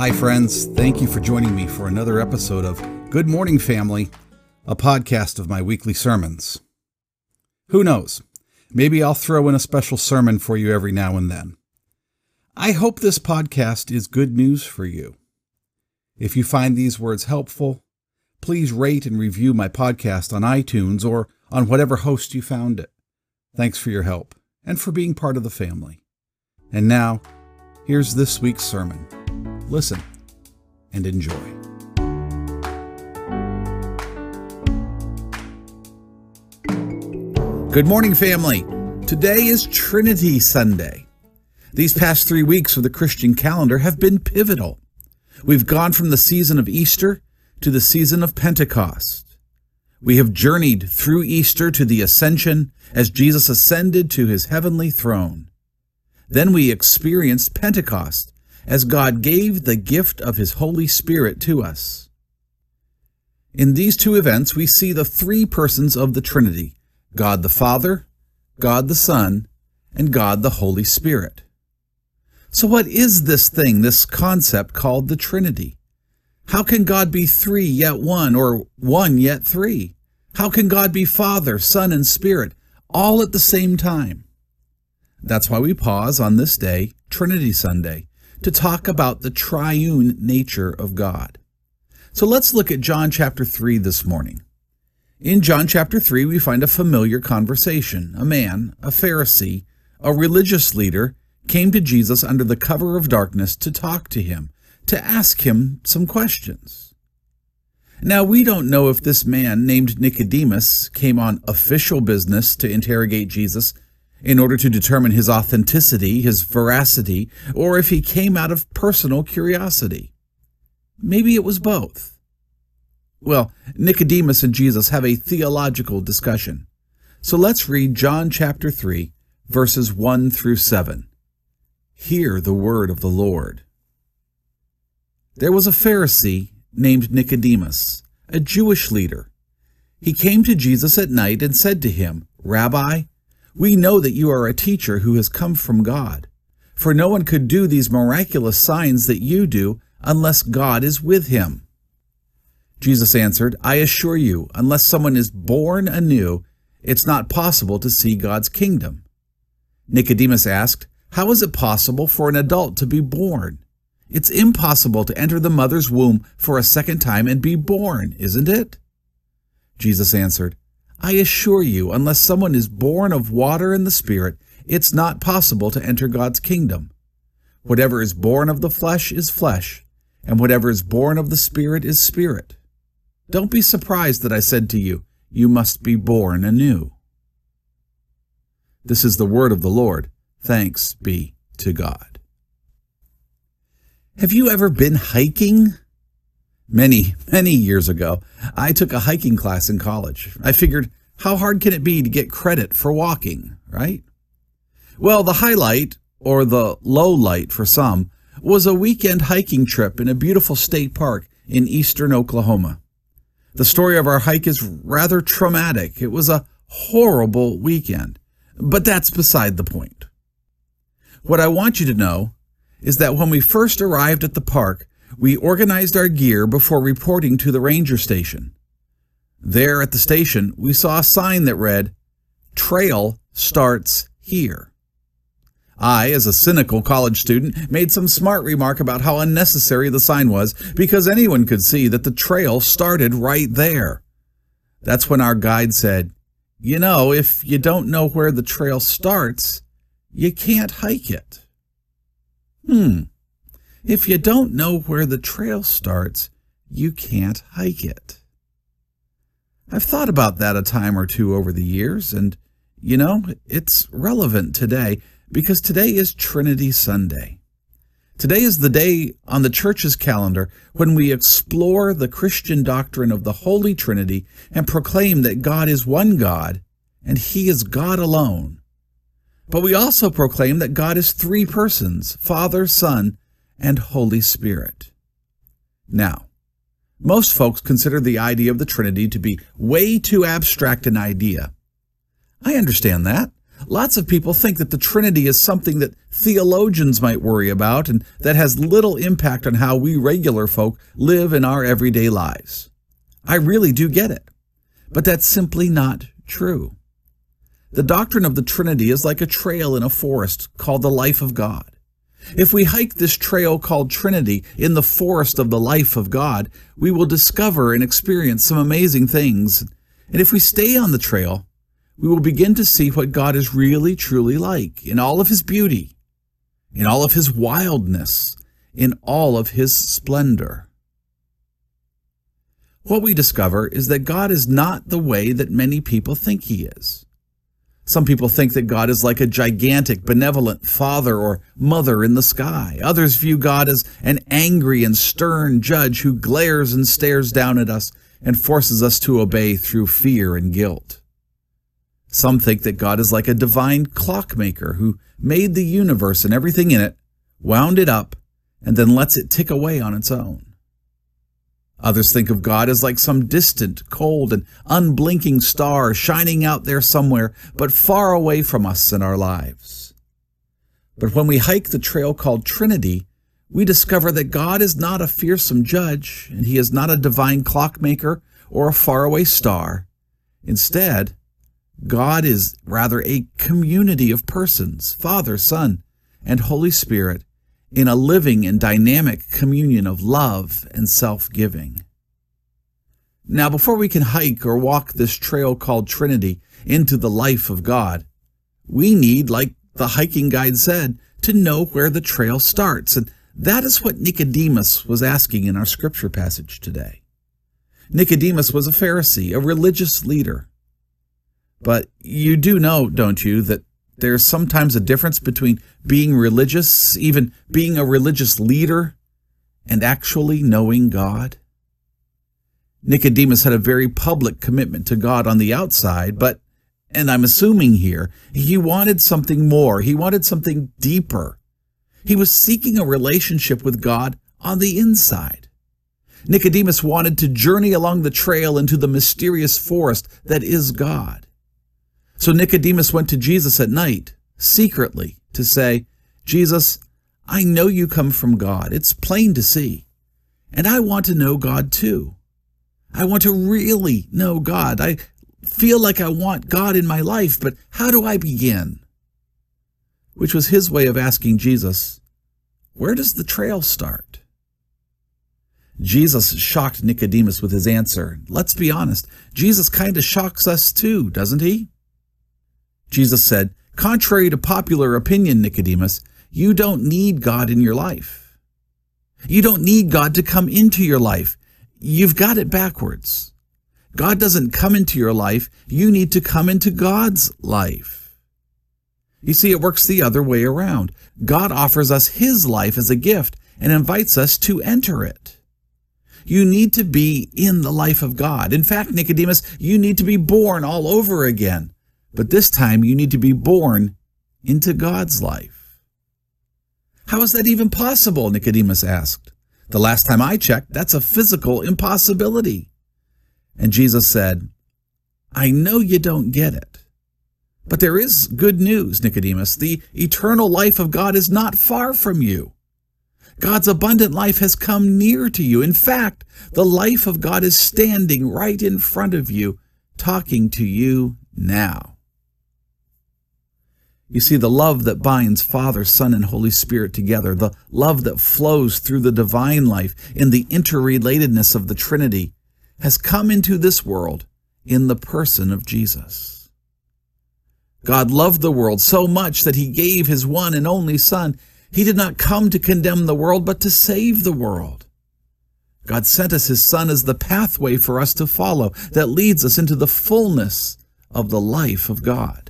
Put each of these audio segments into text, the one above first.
Hi, friends. Thank you for joining me for another episode of Good Morning Family, a podcast of my weekly sermons. Who knows? Maybe I'll throw in a special sermon for you every now and then. I hope this podcast is good news for you. If you find these words helpful, please rate and review my podcast on iTunes or on whatever host you found it. Thanks for your help and for being part of the family. And now, here's this week's sermon. Listen and enjoy. Good morning, family. Today is Trinity Sunday. These past three weeks of the Christian calendar have been pivotal. We've gone from the season of Easter to the season of Pentecost. We have journeyed through Easter to the ascension as Jesus ascended to his heavenly throne. Then we experienced Pentecost as God gave the gift of His Holy Spirit to us. In these two events, we see the three persons of the Trinity God the Father, God the Son, and God the Holy Spirit. So, what is this thing, this concept called the Trinity? How can God be three yet one, or one yet three? How can God be Father, Son, and Spirit, all at the same time? That's why we pause on this day, Trinity Sunday, to talk about the triune nature of God. So let's look at John chapter 3 this morning. In John chapter 3, we find a familiar conversation. A man, a Pharisee, a religious leader, came to Jesus under the cover of darkness to talk to him, to ask him some questions. Now, we don't know if this man named Nicodemus came on official business to interrogate Jesus in order to determine his authenticity, his veracity, or if he came out of personal curiosity. Maybe it was both. Well, Nicodemus and Jesus have a theological discussion. So let's read John chapter 3, verses 1 through 7. Hear the word of the Lord. There was a Pharisee named Nicodemus, a Jewish leader. He came to Jesus at night and said to him, Rabbi, we know that you are a teacher who has come from God. For no one could do these miraculous signs that you do unless God is with him. Jesus answered, I assure you, unless someone is born anew, it's not possible to see God's kingdom. Nicodemus asked, How is it possible for an adult to be born? It's impossible to enter the mother's womb for a second time and be born, isn't it? Jesus answered, I assure you, unless someone is born of water and the Spirit, it's not possible to enter God's kingdom. Whatever is born of the flesh is flesh, and whatever is born of the Spirit is spirit. Don't be surprised that I said to you, You must be born anew. This is the word of the Lord. Thanks be to God. Have you ever been hiking? Many, many years ago, I took a hiking class in college. I figured, how hard can it be to get credit for walking, right? Well, the highlight, or the low light for some, was a weekend hiking trip in a beautiful state park in eastern Oklahoma. The story of our hike is rather traumatic. It was a horrible weekend, but that's beside the point. What I want you to know is that when we first arrived at the park, we organized our gear before reporting to the ranger station. There at the station, we saw a sign that read, Trail starts here. I, as a cynical college student, made some smart remark about how unnecessary the sign was because anyone could see that the trail started right there. That's when our guide said, You know, if you don't know where the trail starts, you can't hike it. Hmm, if you don't know where the trail starts, you can't hike it. I've thought about that a time or two over the years, and you know, it's relevant today because today is Trinity Sunday. Today is the day on the church's calendar when we explore the Christian doctrine of the Holy Trinity and proclaim that God is one God and He is God alone. But we also proclaim that God is three persons Father, Son, and Holy Spirit. Now, most folks consider the idea of the Trinity to be way too abstract an idea. I understand that. Lots of people think that the Trinity is something that theologians might worry about and that has little impact on how we regular folk live in our everyday lives. I really do get it. But that's simply not true. The doctrine of the Trinity is like a trail in a forest called the life of God. If we hike this trail called Trinity in the forest of the life of God, we will discover and experience some amazing things. And if we stay on the trail, we will begin to see what God is really truly like in all of his beauty, in all of his wildness, in all of his splendor. What we discover is that God is not the way that many people think he is. Some people think that God is like a gigantic, benevolent father or mother in the sky. Others view God as an angry and stern judge who glares and stares down at us and forces us to obey through fear and guilt. Some think that God is like a divine clockmaker who made the universe and everything in it, wound it up, and then lets it tick away on its own. Others think of God as like some distant, cold, and unblinking star shining out there somewhere, but far away from us in our lives. But when we hike the trail called Trinity, we discover that God is not a fearsome judge, and He is not a divine clockmaker or a faraway star. Instead, God is rather a community of persons, Father, Son, and Holy Spirit, in a living and dynamic communion of love and self giving. Now, before we can hike or walk this trail called Trinity into the life of God, we need, like the hiking guide said, to know where the trail starts. And that is what Nicodemus was asking in our scripture passage today. Nicodemus was a Pharisee, a religious leader. But you do know, don't you, that there's sometimes a difference between being religious, even being a religious leader, and actually knowing God. Nicodemus had a very public commitment to God on the outside, but, and I'm assuming here, he wanted something more. He wanted something deeper. He was seeking a relationship with God on the inside. Nicodemus wanted to journey along the trail into the mysterious forest that is God. So Nicodemus went to Jesus at night, secretly, to say, Jesus, I know you come from God. It's plain to see. And I want to know God too. I want to really know God. I feel like I want God in my life, but how do I begin? Which was his way of asking Jesus, Where does the trail start? Jesus shocked Nicodemus with his answer. Let's be honest, Jesus kind of shocks us too, doesn't he? Jesus said, Contrary to popular opinion, Nicodemus, you don't need God in your life. You don't need God to come into your life. You've got it backwards. God doesn't come into your life. You need to come into God's life. You see, it works the other way around. God offers us His life as a gift and invites us to enter it. You need to be in the life of God. In fact, Nicodemus, you need to be born all over again. But this time you need to be born into God's life. How is that even possible? Nicodemus asked. The last time I checked, that's a physical impossibility. And Jesus said, I know you don't get it. But there is good news, Nicodemus. The eternal life of God is not far from you. God's abundant life has come near to you. In fact, the life of God is standing right in front of you, talking to you now. You see, the love that binds Father, Son, and Holy Spirit together, the love that flows through the divine life in the interrelatedness of the Trinity, has come into this world in the person of Jesus. God loved the world so much that he gave his one and only Son. He did not come to condemn the world, but to save the world. God sent us his Son as the pathway for us to follow that leads us into the fullness of the life of God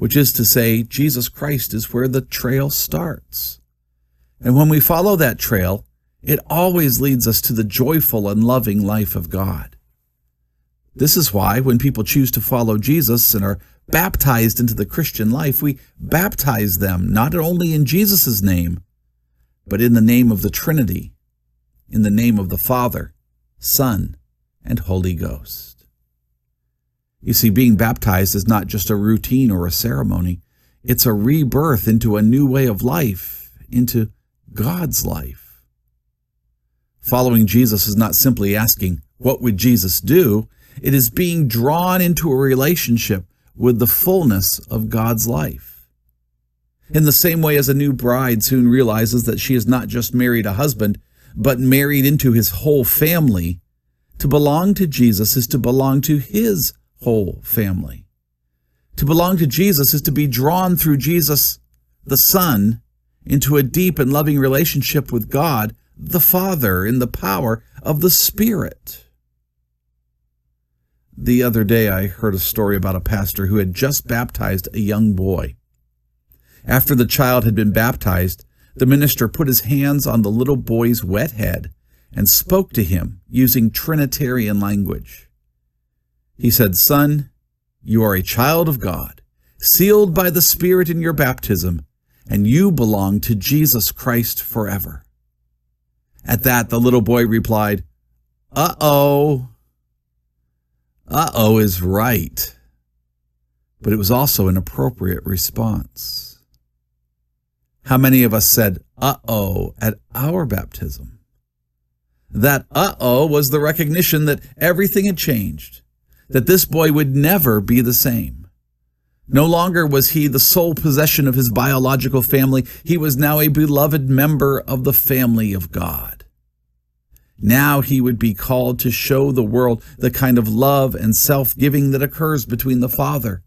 which is to say, Jesus Christ is where the trail starts. And when we follow that trail, it always leads us to the joyful and loving life of God. This is why when people choose to follow Jesus and are baptized into the Christian life, we baptize them not only in Jesus' name, but in the name of the Trinity, in the name of the Father, Son, and Holy Ghost. You see, being baptized is not just a routine or a ceremony. It's a rebirth into a new way of life, into God's life. Following Jesus is not simply asking, what would Jesus do? It is being drawn into a relationship with the fullness of God's life. In the same way as a new bride soon realizes that she has not just married a husband, but married into his whole family, to belong to Jesus is to belong to his whole family. To belong to Jesus is to be drawn through Jesus, the Son, into a deep and loving relationship with God, the Father, in the power of the Spirit. The other day, I heard a story about a pastor who had just baptized a young boy. After the child had been baptized, the minister put his hands on the little boy's wet head and spoke to him using Trinitarian language. He said, Son, you are a child of God, sealed by the Spirit in your baptism, and you belong to Jesus Christ forever. At that, the little boy replied, Uh oh. Uh oh is right. But it was also an appropriate response. How many of us said, Uh oh, at our baptism? That uh oh was the recognition that everything had changed that this boy would never be the same. No longer was he the sole possession of his biological family, he was now a beloved member of the family of God. Now he would be called to show the world the kind of love and self giving that occurs between the Father,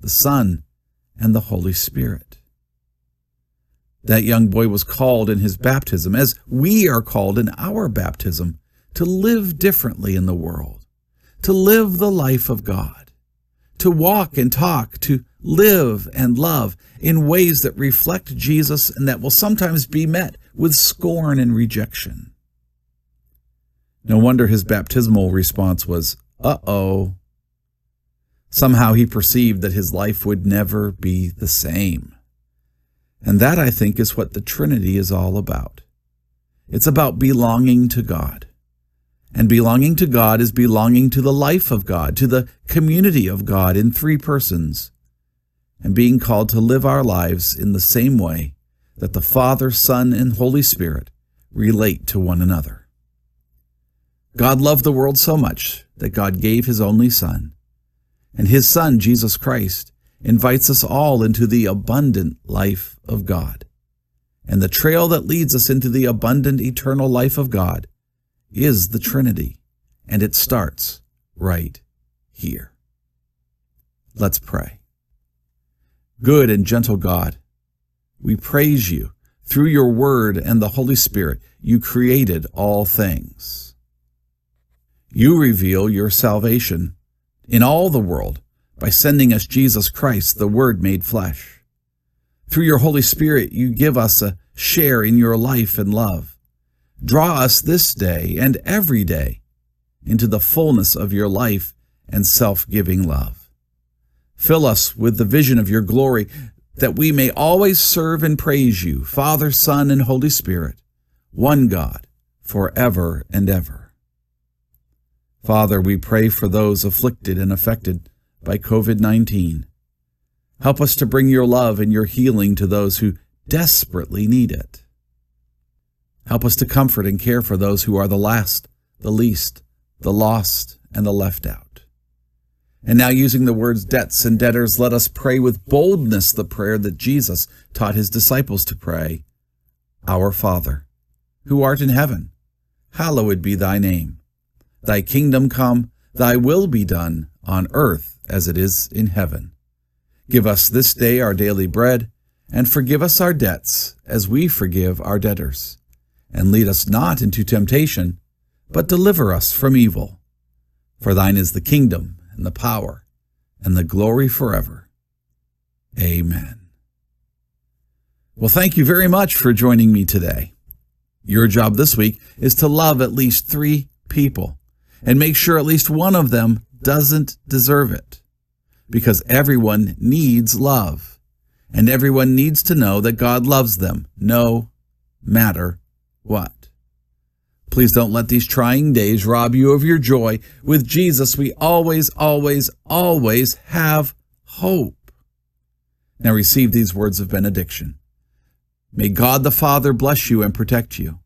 the Son, and the Holy Spirit. That young boy was called in his baptism, as we are called in our baptism, to live differently in the world to live the life of God, to walk and talk, to live and love in ways that reflect Jesus and that will sometimes be met with scorn and rejection. No wonder his baptismal response was, uh oh. Somehow he perceived that his life would never be the same. And that, I think, is what the Trinity is all about. It's about belonging to God. And belonging to God is belonging to the life of God, to the community of God in three persons, and being called to live our lives in the same way that the Father, Son, and Holy Spirit relate to one another. God loved the world so much that God gave his only Son, and his Son, Jesus Christ, invites us all into the abundant life of God. And the trail that leads us into the abundant eternal life of God is the Trinity, and it starts right here. Let's pray. Good and gentle God, we praise you. Through your word and the Holy Spirit, you created all things. You reveal your salvation in all the world by sending us Jesus Christ, the Word made flesh. Through your Holy Spirit, you give us a share in your life and love. Draw us this day and every day into the fullness of your life and self giving love. Fill us with the vision of your glory that we may always serve and praise you, Father, Son, and Holy Spirit, one God, forever and ever. Father, we pray for those afflicted and affected by COVID 19. Help us to bring your love and your healing to those who desperately need it. Help us to comfort and care for those who are the last, the least, the lost, and the left out. And now, using the words debts and debtors, let us pray with boldness the prayer that Jesus taught his disciples to pray Our Father, who art in heaven, hallowed be thy name. Thy kingdom come, thy will be done, on earth as it is in heaven. Give us this day our daily bread, and forgive us our debts, as we forgive our debtors and lead us not into temptation, but deliver us from evil. For thine is the kingdom, and the power, and the glory forever. Amen. Well, thank you very much for joining me today. Your job this week is to love at least three people and make sure at least one of them doesn't deserve it. Because everyone needs love, and everyone needs to know that God loves them no matter what? Please don't let these trying days rob you of your joy. With Jesus, we always, always, always have hope. Now receive these words of benediction. May God the Father bless you and protect you.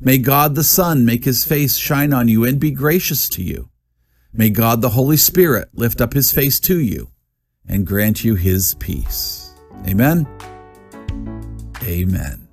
May God the Son make his face shine on you and be gracious to you. May God the Holy Spirit lift up his face to you and grant you his peace. Amen. Amen.